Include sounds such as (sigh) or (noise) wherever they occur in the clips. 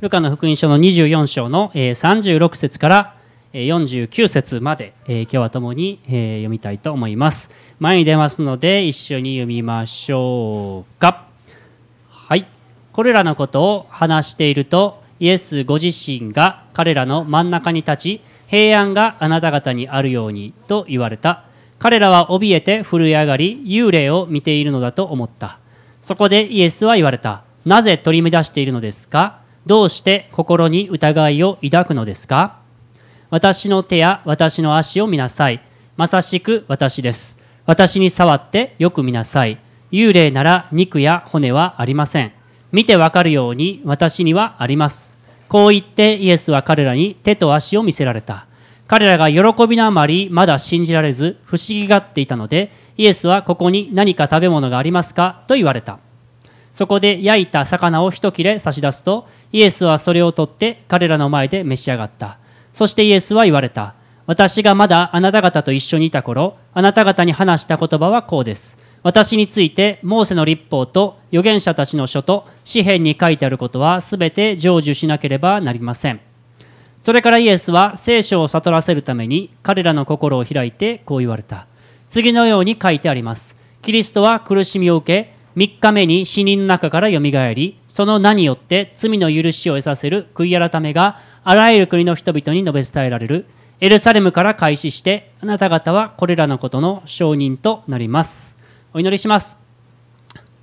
ルカの福音書の24章の36節から49節まで今日は共に読みたいと思います。前に出ますので一緒に読みましょうか。はい。これらのことを話しているとイエスご自身が彼らの真ん中に立ち平安があなた方にあるようにと言われた。彼らは怯えて震え上がり幽霊を見ているのだと思った。そこでイエスは言われた。なぜ取り乱しているのですか？どうして心に疑いを抱くのですか？私の手や私の足を見なさい。まさしく私です。私に触ってよく見なさい。幽霊なら肉や骨はありません。見てわかるように私にはあります。こう言ってイエスは彼らに手と足を見せられた。彼らが喜びのあまりまだ信じられず不思議がっていたのでイエスはここに何か食べ物がありますか？と言われた。そこで焼いた魚を一切れ差し出すとイエスはそれを取って彼らの前で召し上がった。そしてイエスは言われた。私がまだあなた方と一緒にいた頃あなた方に話した言葉はこうです。私についてモーセの立法と預言者たちの書と詩篇に書いてあることは全て成就しなければなりません。それからイエスは聖書を悟らせるために彼らの心を開いてこう言われた。次のように書いてあります。キリストは苦しみを受け3日目に死人の中からよみがえりその名によって罪の許しを得させる悔い改めがあらゆる国の人々に述べ伝えられる。エルサレムから開始してあなた方はこれらのことの証人となります。お祈りします。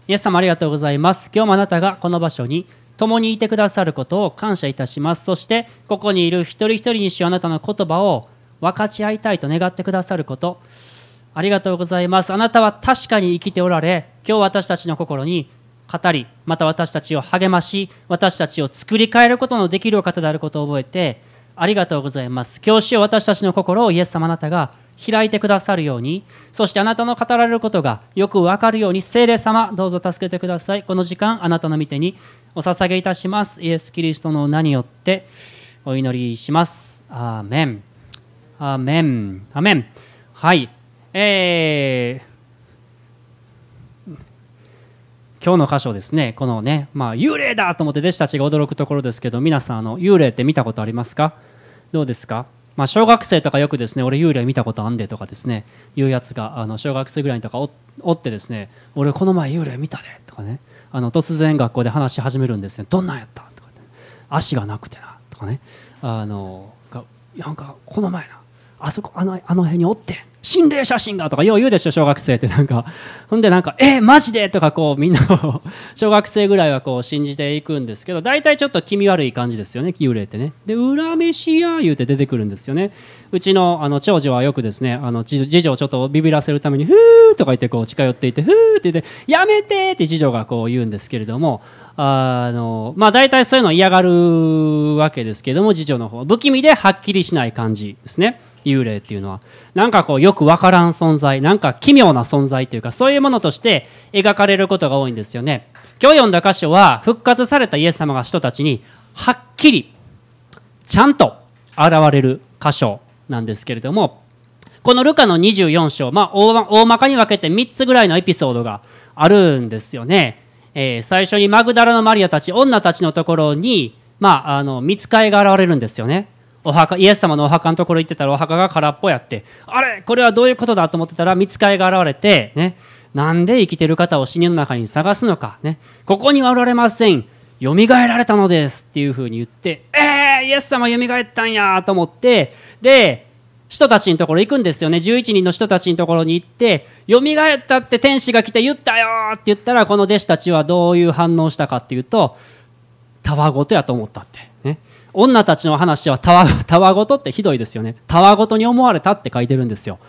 イエス様ありがとうございます。今日もあなたがこの場所に共にいてくださることを感謝いたします。そしてここにいる一人一人にしようあなたの言葉を分かち合いたいと願ってくださること。ありがとうございます。あなたは確かに生きておられ、今日私たちの心に語り、また私たちを励まし、私たちを作り変えることのできるお方であることを覚えて、ありがとうございます。今日しよう私たちの心をイエス様あなたが開いてくださるように、そしてあなたの語られることがよくわかるように、聖霊様、どうぞ助けてください。この時間、あなたの御手にお捧げいたします。イエス・キリストの名によってお祈りします。アーメン。アーメン。アメン。はい。えー、今日の箇所ですね、このね、まあ、幽霊だと思って弟子たちが驚くところですけど、皆さん、あの幽霊って見たことありますか？どうですか？まあ、小学生とかよくですね、俺幽霊見たことあんでとかですね、いうやつがあの小学生ぐらいとかおおってですね、俺この前幽霊見たでとかね、あの突然学校で話し始めるんですね、どんなんやった？とか、ね、足がなくてなとかね、あのなんかこの前な、あそこあのあの辺におって心霊写真がとかよう言うでしょ小学生ってなんか。(laughs) ほんでなんかえマジで？とかこうみんな (laughs) 小学生ぐらいはこう信じていくんですけど大体ちょっと気味悪い感じですよね幽霊ってね。で裏飯や言うて出てくるんですよね。うちのあの長女はよくですねあの次女をちょっとビビらせるために「ふー」とか言ってこう近寄っていて「ふー」って言って「やめて」って次女がこう言うんですけれどもあのまあ大体そういうの嫌がるわけですけども次女の方。不気味ではっきりしない感じですね。幽霊っていうのはなんかこうよくわからん存在なんか奇妙な存在というかそういうものとして描かれることが多いんですよね今日読んだ箇所は復活されたイエス様が人たちにはっきりちゃんと現れる箇所なんですけれどもこのルカの24章、まあ、大まかに分けて3つぐらいのエピソードがあるんですよね。えー、最初にマグダラのマリアたち女たちのところに、まあ、あの見つかいが現れるんですよね。お墓イエス様のお墓のところ行ってたらお墓が空っぽやって。あれこれはどういうことだと思ってたら見つかいが現れて、ね、なんで生きてる方を死人の中に探すのか、ね、ここにはおられません。よみがえられたのですっていうふうに言ってえー、イエス様よみがえったんやと思ってで人たちのところ行くんですよね。11人の人たちのところに行って「よみがえったって天使が来て言ったよ」って言ったらこの弟子たちはどういう反応したかっていうとたわごとやと思ったってね。女たちの話はたわ (laughs) たわごとってひどいですよね。たわごとに思われたって書いてるんですよ。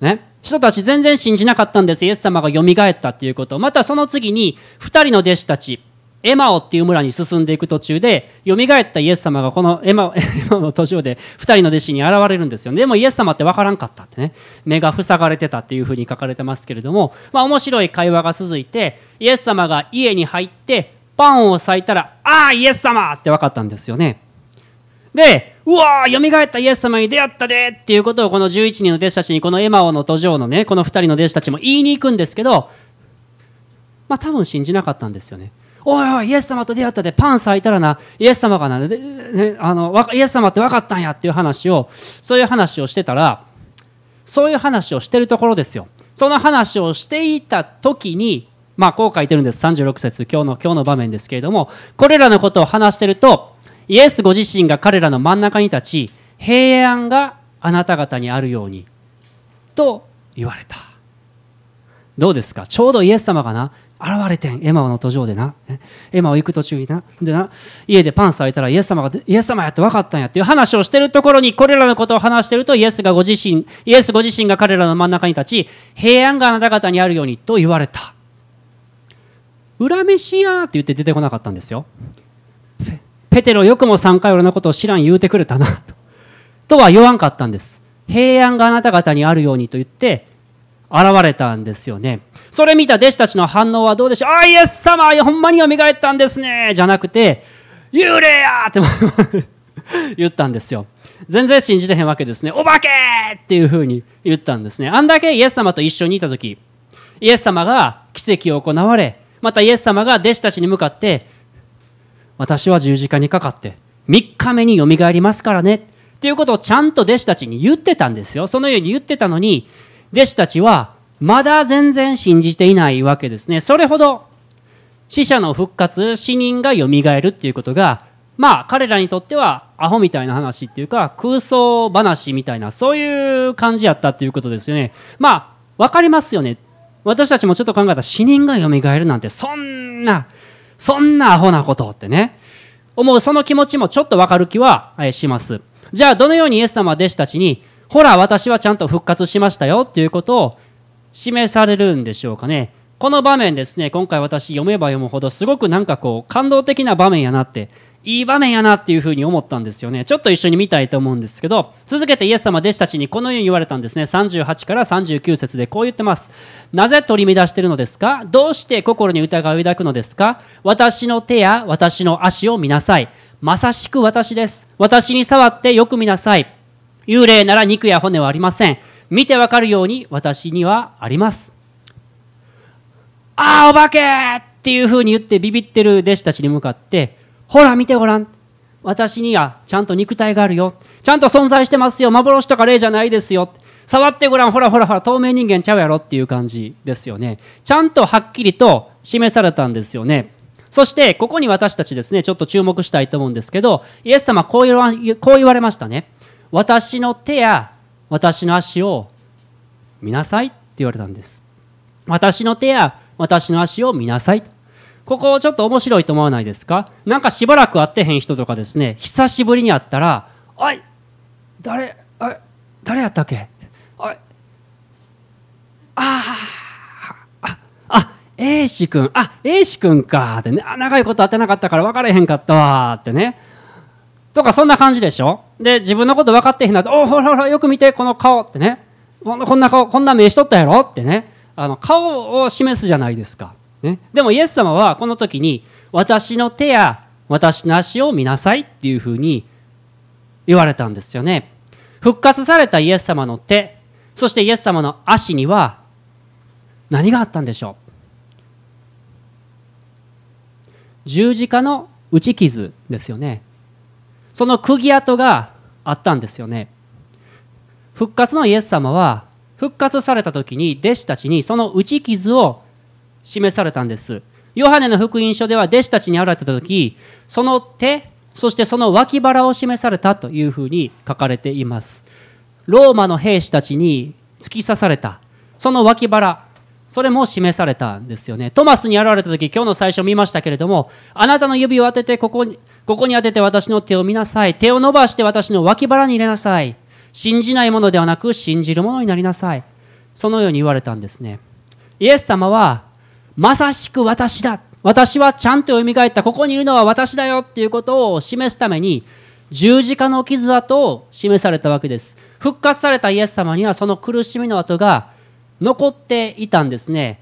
ね。人たち全然信じなかったんです。イエス様がよみがえったっていうことまたその次に2人の弟子たちエマオっていう村に進んでいく途中でよみがえったイエス様がこの (laughs) エマエマオの途上で2人の弟子に現れるんですよね。でもイエス様って分からんかったってね。目が塞がれてたっていうふうに書かれてますけれども。まあ面白い会話が続いてイエス様が家に入ってパンを裂いたら「ああイエス様!」って分かったんですよね。で、うわー、よみがえったイエス様に出会ったでっていうことをこの11人の弟子たちにこのエマオの途上のね、この2人の弟子たちも言いに行くんですけど、まあ多分信じなかったんですよね。おいおいイエス様と出会ったでパン咲いたらなイエス様がな、ね、あのイエス様って分かったんやっていう話をそういう話をしてたらそういう話をしてるところですよその話をしていた時にまあこう書いてるんです36節今日の今日の場面ですけれどもこれらのことを話してるとイエスご自身が彼らの真ん中に立ち平安があなた方にあるようにと言われた。どうですか？ちょうどイエス様がな現れてん。エマの途上でな。エマオ行く途中にな。でな家でパンされたらイエス様がイエス様やって分かったんやっていう話をしてるところにこれらのことを話してるとイエスがご自身イエスご自身が彼らの真ん中に立ち平安があなた方にあるようにと言われた。裏飯やって言って出てこなかったんですよ。ペテロよくも3回俺のことを知らん言うてくれたな (laughs) とは言わんかったんです。平安があなた方にあるようにと言って現れたんですよね。それ見た弟子たちの反応はどうでしょう。あイエス様ほんまによみがえったんですね。じゃなくて幽霊やって (laughs) 言ったんですよ。全然信じてへんわけですね。お化けっていうふうに言ったんですね。あんだけイエス様と一緒にいた時イエス様が奇跡を行われまたイエス様が弟子たちに向かって私は十字架にかかって3日目によみがえりますからね。っていうことをちゃんと弟子たちに言ってたんですよ。そのように言ってたのに弟子たちはまだ全然信じていないわけですね。それほど死者の復活死人がよみがえるっていうことがまあ彼らにとってはアホみたいな話っていうか空想話みたいなそういう感じやったっていうことですよね。まあ分かりますよね。私たちもちょっと考えた死人がよみがえるなんてそんなそんなアホなことってね。思うその気持ちもちょっとわかる気はします。じゃあどのようにイエス様は弟子たちにほら私はちゃんと復活しましたよっていうことを示されるんでしょうかね。この場面ですね今回私読めば読むほどすごくなんかこう感動的な場面やなっていい場面やなっていうふうに思ったんですよね。ちょっと一緒に見たいと思うんですけど続けてイエス様弟子たちにこのように言われたんですね。38から39節でこう言ってます。なぜ取り乱してるのですか？どうして心に疑いを抱くのですか？私の手や私の足を見なさい。まさしく私です。私に触ってよく見なさい。幽霊なら肉や骨はありません。見てわかるように私にはあります。ああお化けっていうふうに言ってビビってる弟子たちに向かってほら見てごらん。私にはちゃんと肉体があるよ。ちゃんと存在してますよ。幻とか霊じゃないですよ。触ってごらん。ほらほらほら透明人間ちゃうやろっていう感じですよね。ちゃんとはっきりと示されたんですよね。そしてここに私たちですねちょっと注目したいと思うんですけどイエス様こう言わこう言われましたね。私の手や私の足を見なさいって言われたんです。私の手や私の足を見なさい。ここちょっと面白いと思わないですか？なんかしばらく会ってへん人とかですね久しぶりに会ったら「おい誰あ誰やったっけ？おいあああ英志君あ英志君か」ってね長いこと会ってなかったから分からへんかったわってね。とかそんな感じでしょ？で自分のこと分かってへんなって「おほらほらよく見てこの顔」ってね。こんな顔こんな目しとったやろ？ってね。あの顔を示すじゃないですか。ね、でもイエス様はこの時に私の手や私の足を見なさいっていうふうに言われたんですよね。復活されたイエス様の手そしてイエス様の足には何があったんでしょう。十字架の打ち傷ですよね。その釘跡があったんですよね。復活のイエス様は復活された時に弟子たちにその打ち傷を示されたんです。ヨハネの福音書では弟子たちに現れた時その手そしてその脇腹を示されたというふうに書かれています。ローマの兵士たちに突き刺された。その脇腹それも示されたんですよね。トマスに現れた時今日の最初見ましたけれどもあなたの指を当ててここにここに当てて私の手を見なさい。手を伸ばして私の脇腹に入れなさい。信じないものではなく信じるものになりなさい。そのように言われたんですね。イエス様はまさしく私だ。私はちゃんと蘇った。ここにいるのは私だよっていうことを示すために十字架の傷跡を示されたわけです。復活されたイエス様にはその苦しみの跡が残っていたんですね。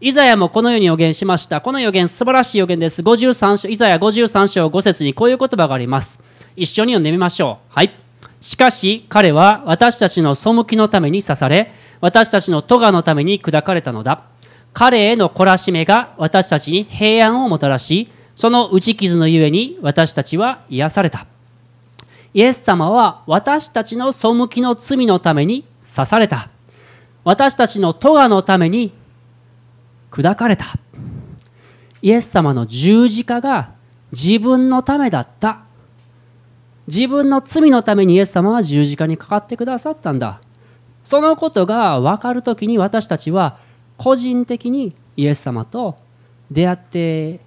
イザヤもこのように予言しました。この予言素晴らしい予言です。53章イザヤ53章5節にこういう言葉があります。一緒に読んでみましょう。はい。しかし彼は私たちの背きのために刺され私たちの咎のために砕かれたのだ。彼への懲らしめが私たちに平安をもたらしその打ち傷のゆえに私たちは癒された。イエス様は私たちの背きの罪のために刺された。私たちの咎のために砕かれた。イエス様の十字架が自分のためだった。自分の罪のためにイエス様は十字架にかかってくださったんだ。そのことが分かるときに私たちは個人的にイエス様と出会って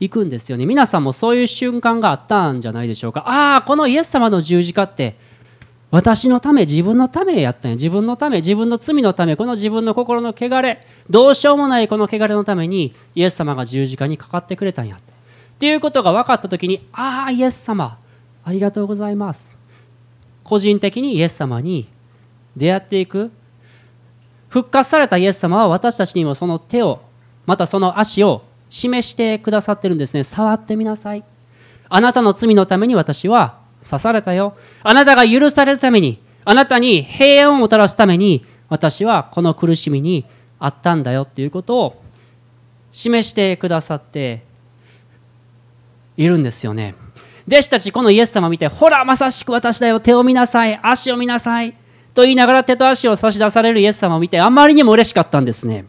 いくんですよね。皆さんもそういう瞬間があったんじゃないでしょうか。ああこのイエス様の十字架って私のため自分のためやったんや。自分のため自分の罪のためこの自分の心の汚れ。どうしようもないこの汚れのためにイエス様が十字架にかかってくれたんやって。いうことが分かった時にああイエス様ありがとうございます。個人的にイエス様に出会っていく復活されたイエス様は私たちにもその手をまたその足を示してくださってるんですね。触ってみなさい。あなたの罪のために私は刺されたよ。あなたが許されるためにあなたに平安をもたらすために私はこの苦しみにあったんだよっていうことを示してくださっているんですよね。弟子たちこのイエス様を見てほらまさしく私だよ。手を見なさい。足を見なさい。と言いながら手と足を差し出されるイエス様を見てあまりにも嬉しかったんですね。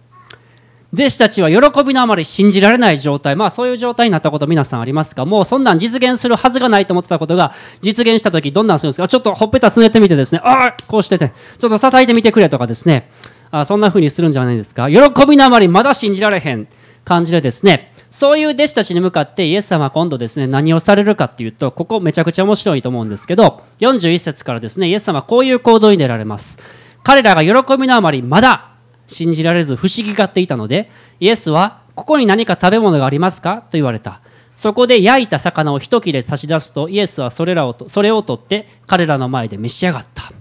弟子たちは喜びのあまり信じられない状態。まあそういう状態になったこと皆さんありますか？もうそんなん実現するはずがないと思ってたことが実現した時どんなんするんですか？ちょっとほっぺたつねてみてですね。ああこうしててちょっと叩いてみてくれとかですね。あそんな風にするんじゃないですか？喜びのあまりまだ信じられへん感じでですね。そういう弟子たちに向かってイエス様は今度ですね何をされるかっていうとここめちゃくちゃ面白いと思うんですけど41節からですねイエス様はこういう行動に出られます。彼らが喜びのあまりまだ信じられず不思議がっていたのでイエスはここに何か食べ物がありますかと言われた。そこで焼いた魚を一切れ差し出すとイエスはそれらをそれを取って彼らの前で召し上がった。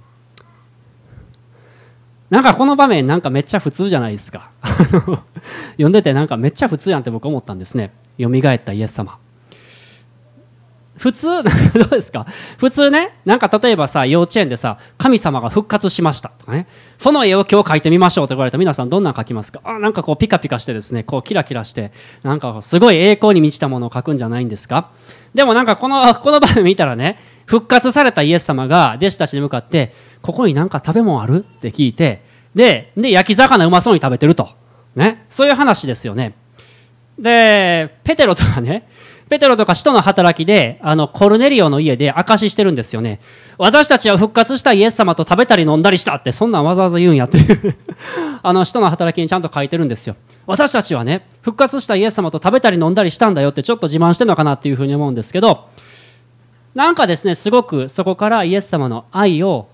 なんかこの場面なんかめっちゃ普通じゃないですか。(laughs) 読んでてなんかめっちゃ普通やんって僕思ったんですね。蘇ったイエス様。普通 (laughs) どうですか？普通ねなんか例えばさ幼稚園でさ神様が復活しましたとかね。その絵を今日描いてみましょうと言われた。ら皆さんどんな描きますか？あなんかこうピカピカしてですね。こうキラキラして。なんかすごい栄光に満ちたものを描くんじゃないんですか？でもなんかこの (laughs) この場面見たらね復活されたイエス様が弟子たちに向かってここになんか食べ物ある？って聞いてでで焼き魚うまそうに食べてると、ね、そういう話ですよね。でペテロとかね (laughs) ペテロとか使徒の働きであのコルネリオの家で証ししてるんですよね。私たちは復活したイエス様と食べたり飲んだりしたってそんなんわざわざ言うんやっていう。(laughs) あの使徒の働きにちゃんと書いてるんですよ。私たちはね復活したイエス様と食べたり飲んだりしたんだよってちょっと自慢してるのかなっていうふうに思うんですけどなんかですねすごくそこからイエス様の愛を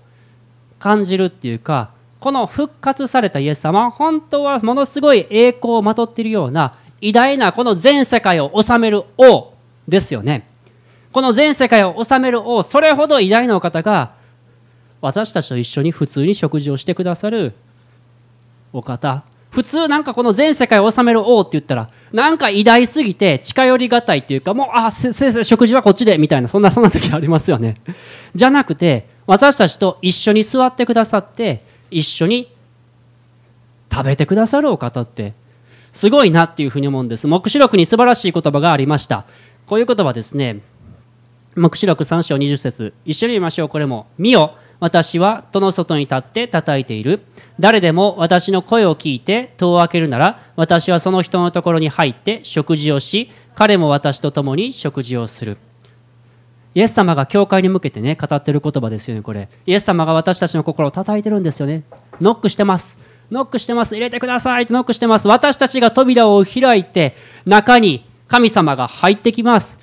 感じるっていうかこの復活されたイエス様本当はものすごい栄光をまとっているような偉大なこの全世界を治める王ですよね。この全世界を治める王それほど偉大なお方が私たちと一緒に普通に食事をしてくださるお方。普通なんかこの全世界を治める王って言ったらなんか偉大すぎて近寄りがたいっていうかもうあ先生食事はこっちでみたいなそんなそんな時ありますよね。じゃなくて私たちと一緒に座ってくださって一緒に食べてくださるお方ってすごいなっていうふうに思うんです。黙示録に素晴らしい言葉がありました。こういう言葉ですね。黙示録3章20節。一緒に見ましょう。これも見よ。私は戸の外に立って叩いている。誰でも私の声を聞いて戸を開けるなら私はその人のところに入って食事をし彼も私と共に食事をする。イエス様が教会に向けてね語ってる言葉ですよねこれ。イエス様が私たちの心を叩いてるんですよね。ノックしてます。ノックしてます。入れてください。ってノックしてます。私たちが扉を開いて中に神様が入ってきます。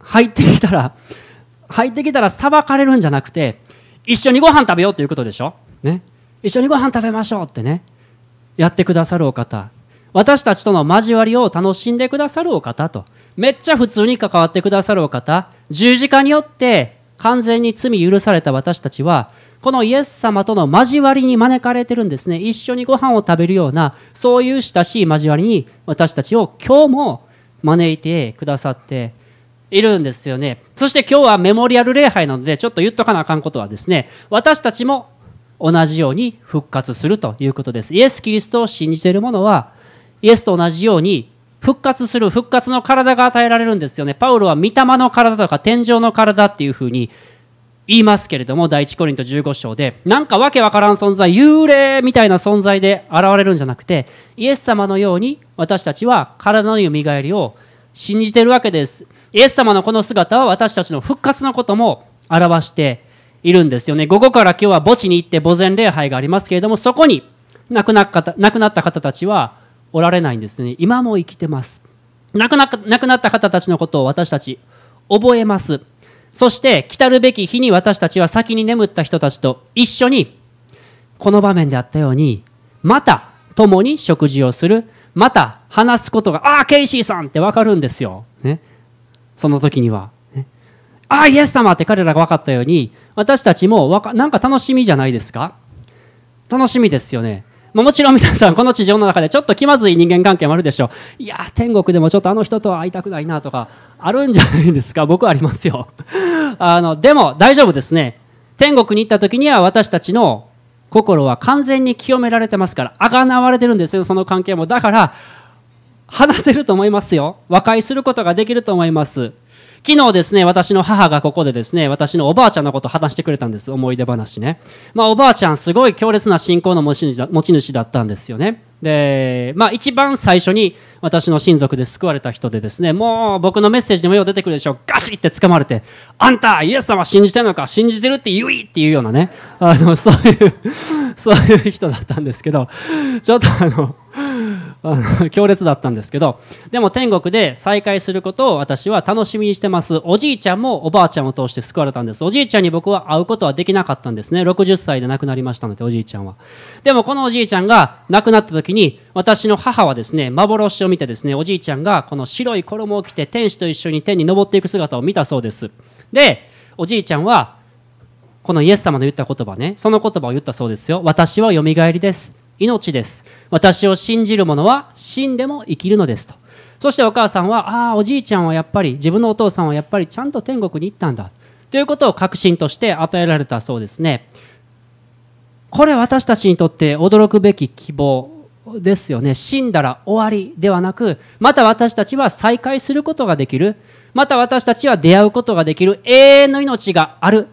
入ってきたら入ってきたら裁かれるんじゃなくて一緒にご飯食べようということでしょ、ね、一緒にご飯食べましょうってね。やってくださるお方。私たちとの交わりを楽しんでくださるお方とめっちゃ普通に関わってくださるお方十字架によって完全に罪許された私たちはこのイエス様との交わりに招かれてるんですね。一緒にご飯を食べるようなそういう親しい交わりに私たちを今日も招いてくださっているんですよね。そして今日はメモリアル礼拝なのでちょっと言っとかなあかんことはですね私たちも同じように復活するということです。イエス・キリストを信じている者はイエスと同じように復活する復活の体が与えられるんですよね。パウロは御霊の体とか天井の体っていうふうに言いますけれども第一コリント15章で。なんかわけわからん存在幽霊みたいな存在で現れるんじゃなくてイエス様のように私たちは体のよみがえりを信じてるわけです。イエス様のこの姿は私たちの復活のことも表しているんですよね。午後から今日は墓地に行って墓前礼拝がありますけれどもそこに亡くなった方たちはおられないんですね。今も生きてます。亡くな亡くなった方たちのことを私たち覚えます。そして来たるべき日に私たちは先に眠った人たちと一緒にこの場面であったようにまた共に食事をするまた話すことがああケイシーさんって分かるんですよ、ね、その時には、ね、ああイエス様って彼らが分かったように私たちもわかなんか楽しみじゃないですか？楽しみですよね。もちろん皆さんこの地上の中でちょっと気まずい人間関係もあるでしょう。いや天国でもちょっとあの人とは会いたくないなとかあるんじゃないですか僕はありますよ。(laughs) あのでも大丈夫ですね。天国に行った時には私たちの心は完全に清められてますからあがなわれてるんですよその関係も。だから話せると思いますよ。和解することができると思います。昨日ですね、私の母がここでですね、私のおばあちゃんのことを話してくれたんです。思い出話ね。まあ、おばあちゃん、すごい強烈な信仰の持ち主だったんですよね。で、まあ、一番最初に私の親族で救われた人でですね、もう僕のメッセージでもよう出てくるでしょう。ガシッて掴まれて、あんた、イエス様信じてるのか信じてるって言ういっていうようなね、あの、そういう、(laughs) そういう人だったんですけど、ちょっと、あの強烈だったんですけどでも天国で再会することを私は楽しみにしてます。おじいちゃんもおばあちゃんを通して救われたんです。おじいちゃんに僕は会うことはできなかったんですね。60歳で亡くなりましたのでおじいちゃんは。でもこのおじいちゃんが亡くなった時に私の母はですね幻を見てですねおじいちゃんがこの白い衣を着て天使と一緒に天に昇っていく姿を見たそうです。でおじいちゃんはこのイエス様の言った言葉ねその言葉を言ったそうですよ。私はよみがえりです。命です。私を信じる者は死んでも生きるのですと。そしてお母さんはああおじいちゃんはやっぱり自分のお父さんはやっぱりちゃんと天国に行ったんだ。ということを確信として与えられたそうですね。これ私たちにとって驚くべき希望ですよね。死んだら終わりではなくまた私たちは再会することができる。また私たちは出会うことができる。永遠の命がある。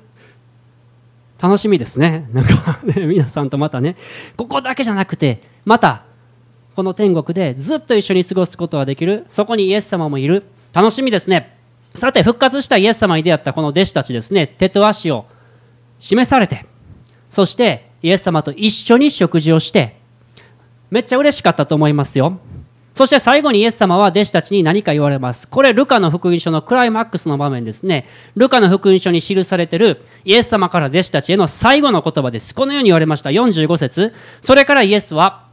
楽しみですね。なんか、ね、皆さんとまたね、ここだけじゃなくて、また、この天国でずっと一緒に過ごすことができる、そこにイエス様もいる。楽しみですね。さて、復活したイエス様に出会ったこの弟子たちですね、手と足を示されて、そしてイエス様と一緒に食事をして、めっちゃ嬉しかったと思いますよ。そして最後にイエス様は弟子たちに何か言われます。これ、ルカの福音書のクライマックスの場面ですね。ルカの福音書に記されているイエス様から弟子たちへの最後の言葉です。このように言われました。45節それからイエスは、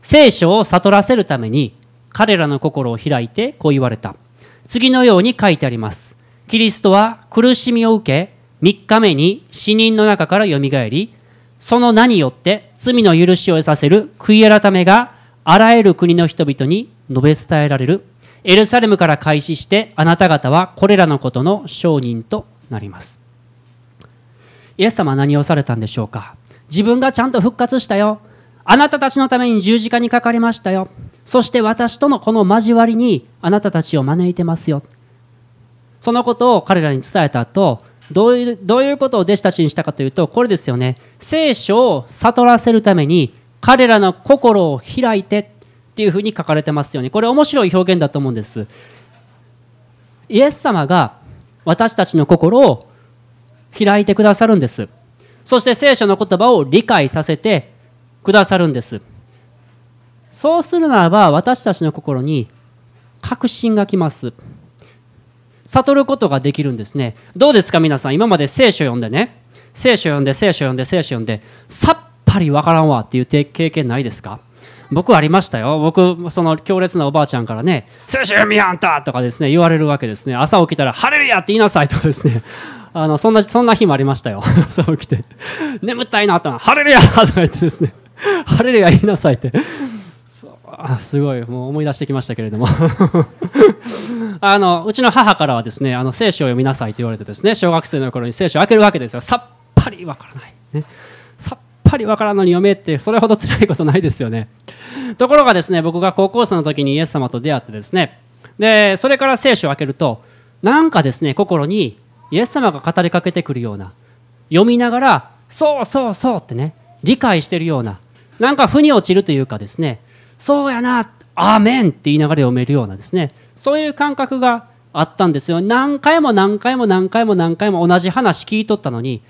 聖書を悟らせるために彼らの心を開いてこう言われた。次のように書いてあります。キリストは苦しみを受け、3日目に死人の中からよみがえり、その名によって罪の許しを得させる悔い改めがあらゆる国の人々に述べ伝えられる。エルサレムから開始してあなた方はこれらのことの証人となります。イエス様は何をされたんでしょうか？自分がちゃんと復活したよ。あなたたちのために十字架にかかりましたよ。そして私とのこの交わりにあなたたちを招いてますよ。そのことを彼らに伝えた後どういうどういうことを弟子たちにしたかというとこれですよね。聖書を悟らせるために彼らの心を開いてっていうふうに書かれてますよね。これ面白い表現だと思うんです。イエス様が私たちの心を開いてくださるんです。そして聖書の言葉を理解させてくださるんです。そうするならば私たちの心に確信がきます。悟ることができるんですね。どうですか皆さん。今まで聖書読んでね。聖書読んで聖書読んで聖書読んでさっぱりわからんわっていう経験ないですか？僕ありましたよ僕その強烈なおばあちゃんからね「聖書読みやんた!」とかですね言われるわけですね朝起きたら「晴れるや!」って言いなさいとかですね (laughs) あのそんなそんな日もありましたよ (laughs) 朝起きて眠たいなと「晴れるや!」とか言ってですね「晴れるや!」言いなさいってすごいもう思い出してきましたけれども (laughs) あのうちの母からはですねあの聖書を読みなさいと言われてですね小学生の頃に聖書を開けるわけですよさっぱりわからない、ね、ぱりわからんのに読めってそれほど辛いことないですよね。(laughs) ところがですね僕が高校生の時にイエス様と出会ってですね。でそれから聖書を開けるとなんかですね心にイエス様が語りかけてくるような読みながらそうそうそうってね理解してるようななんか腑に落ちるというかですねそうやなアーメンって言いながら読めるようなですねそういう感覚があったんですよ。何回も何回も何回も何回も同じ話聞いとったのに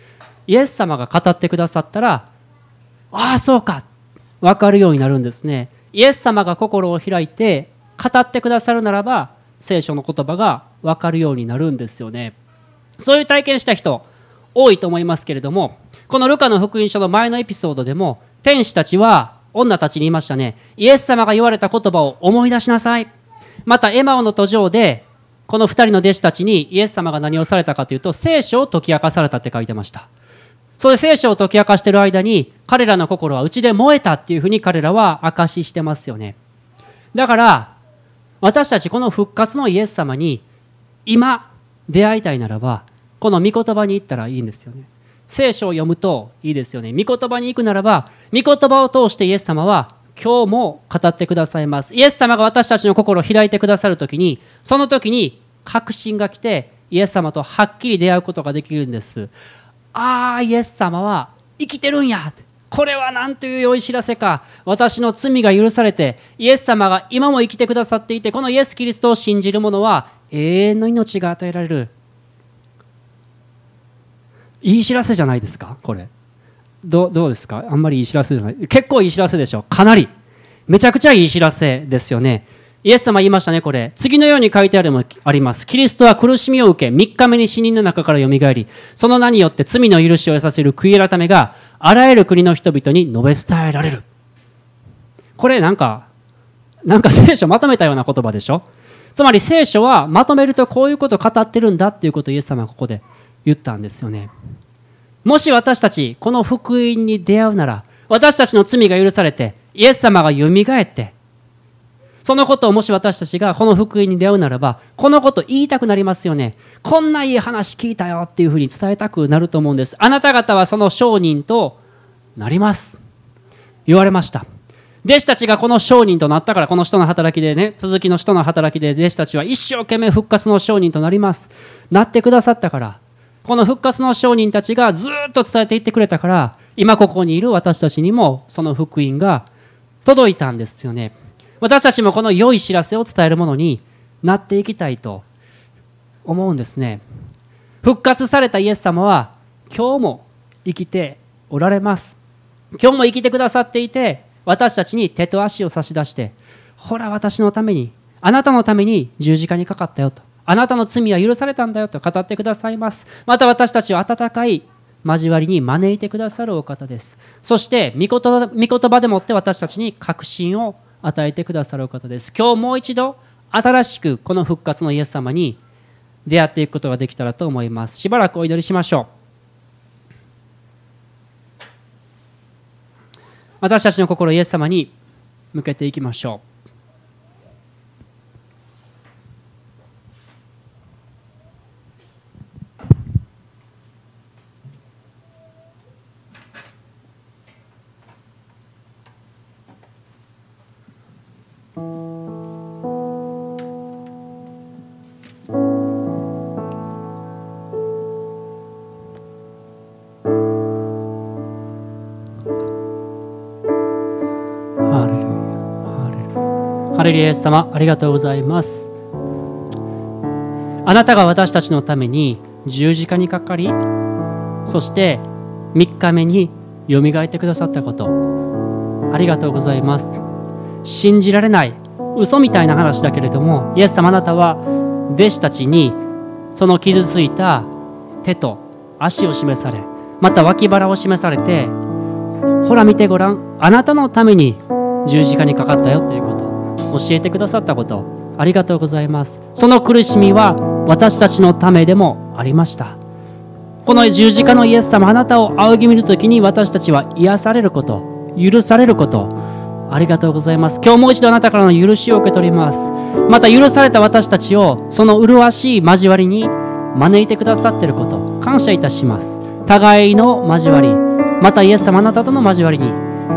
イエス様が語ってくださったらああそうか。分かるようになるんですね。イエス様が心を開いて語ってくださるならば聖書の言葉が分かるようになるんですよね。そういう体験した人多いと思いますけれどもこのルカの福音書の前のエピソードでも天使たちは女たちに言いましたね。イエス様が言われた言葉を思い出しなさい。またエマオの途上でこの2人の弟子たちにイエス様が何をされたかというと聖書を解き明かされたって書いてました。それで聖書を解き明かしている間に彼らの心はうちで燃えたっていうふうに彼らは証ししてますよね。だから私たちこの復活のイエス様に今出会いたいならばこの御言葉に行ったらいいんですよね。聖書を読むといいですよね。御言葉に行くならば御言葉を通してイエス様は今日も語ってくださいます。イエス様が私たちの心を開いてくださる時にその時に確信が来てイエス様とはっきり出会うことができるんです。ああイエス様は生きてるんや。これは何という良い知らせか。私の罪が許されてイエス様が今も生きてくださっていてこのイエス・キリストを信じる者は永遠の命が与えられる。いい知らせじゃないですか？これ。どどうですか？あんまりいい知らせじゃない。結構いい知らせでしょ。かなり。めちゃくちゃいい知らせですよね。イエス様言いましたね、これ。次のように書いてあるもあります。キリストは苦しみを受け、3日目に死人の中からよみがえり、その名によって罪の許しを得させる悔い改めが、あらゆる国の人々に述べ伝えられる。これなんか、なんか聖書まとめたような言葉でしょ？つまり聖書はまとめるとこういうことを語ってるんだっていうことをイエス様はここで言ったんですよね。もし私たち、この福音に出会うなら、私たちの罪が許されて、イエス様がよみがえって、そのことをもし私たちがこの福音に出会うならば、このこと言いたくなりますよね。こんないい話聞いたよっていうふうに伝えたくなると思うんです。あなた方はその商人となります。言われました。弟子たちがこの商人となったから、この人の働きでね、続きの人の働きで弟子たちは一生懸命復活の商人となります。なってくださったから、この復活の商人たちがずっと伝えていってくれたから、今ここにいる私たちにもその福音が届いたんですよね。私たちもこの良い知らせを伝えるものになっていきたいと思うんですね。復活されたイエス様は今日も生きておられます。今日も生きてくださっていて私たちに手と足を差し出してほら私のためにあなたのために十字架にかかったよとあなたの罪は許されたんだよと語ってくださいます。また私たちを温かい交わりに招いてくださるお方です。そして御言葉でもって私たちに確信を与えてくださる方です。今日もう一度新しくこの復活のイエス様に出会っていくことができたらと思います。しばらくお祈りしましょう。私たちの心イエス様に向けていきましょう。ハレルヤイエス様ありがとうございます。あなたが私たちのために十字架にかかりそして3日目によみがえってくださったことありがとうございます。信じられない嘘みたいな話だけれどもイエス様あなたは弟子たちにその傷ついた手と足を示されまた脇腹を示されてほら見てごらんあなたのために十字架にかかったよということ。教えてくださったこと。ありがとうございます。その苦しみは私たちのためでもありました。この十字架のイエス様あなたを仰ぎ見る時に私たちは癒されること許されること。ありがとうございます。今日もう一度あなたからの許しを受け取ります。また許された私たちをその麗しい交わりに招いてくださっていること。感謝いたします。互いの交わり。またイエス様あなたとの交わりに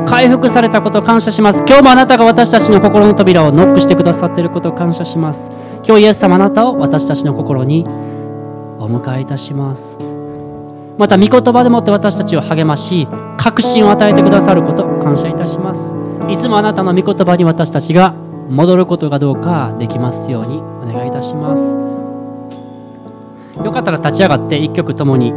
回復されたことを感謝します。今日もあなたが私たちの心の扉をノックしてくださっていることを感謝します。今日イエス様あなたを私たちの心にお迎えいたします。また御言葉でもって私たちを励まし確信を与えてくださることを感謝いたします。いつもあなたの御言葉に私たちが戻ることがどうかできますようにお願いいたします。よかったら立ち上がって一曲ともに。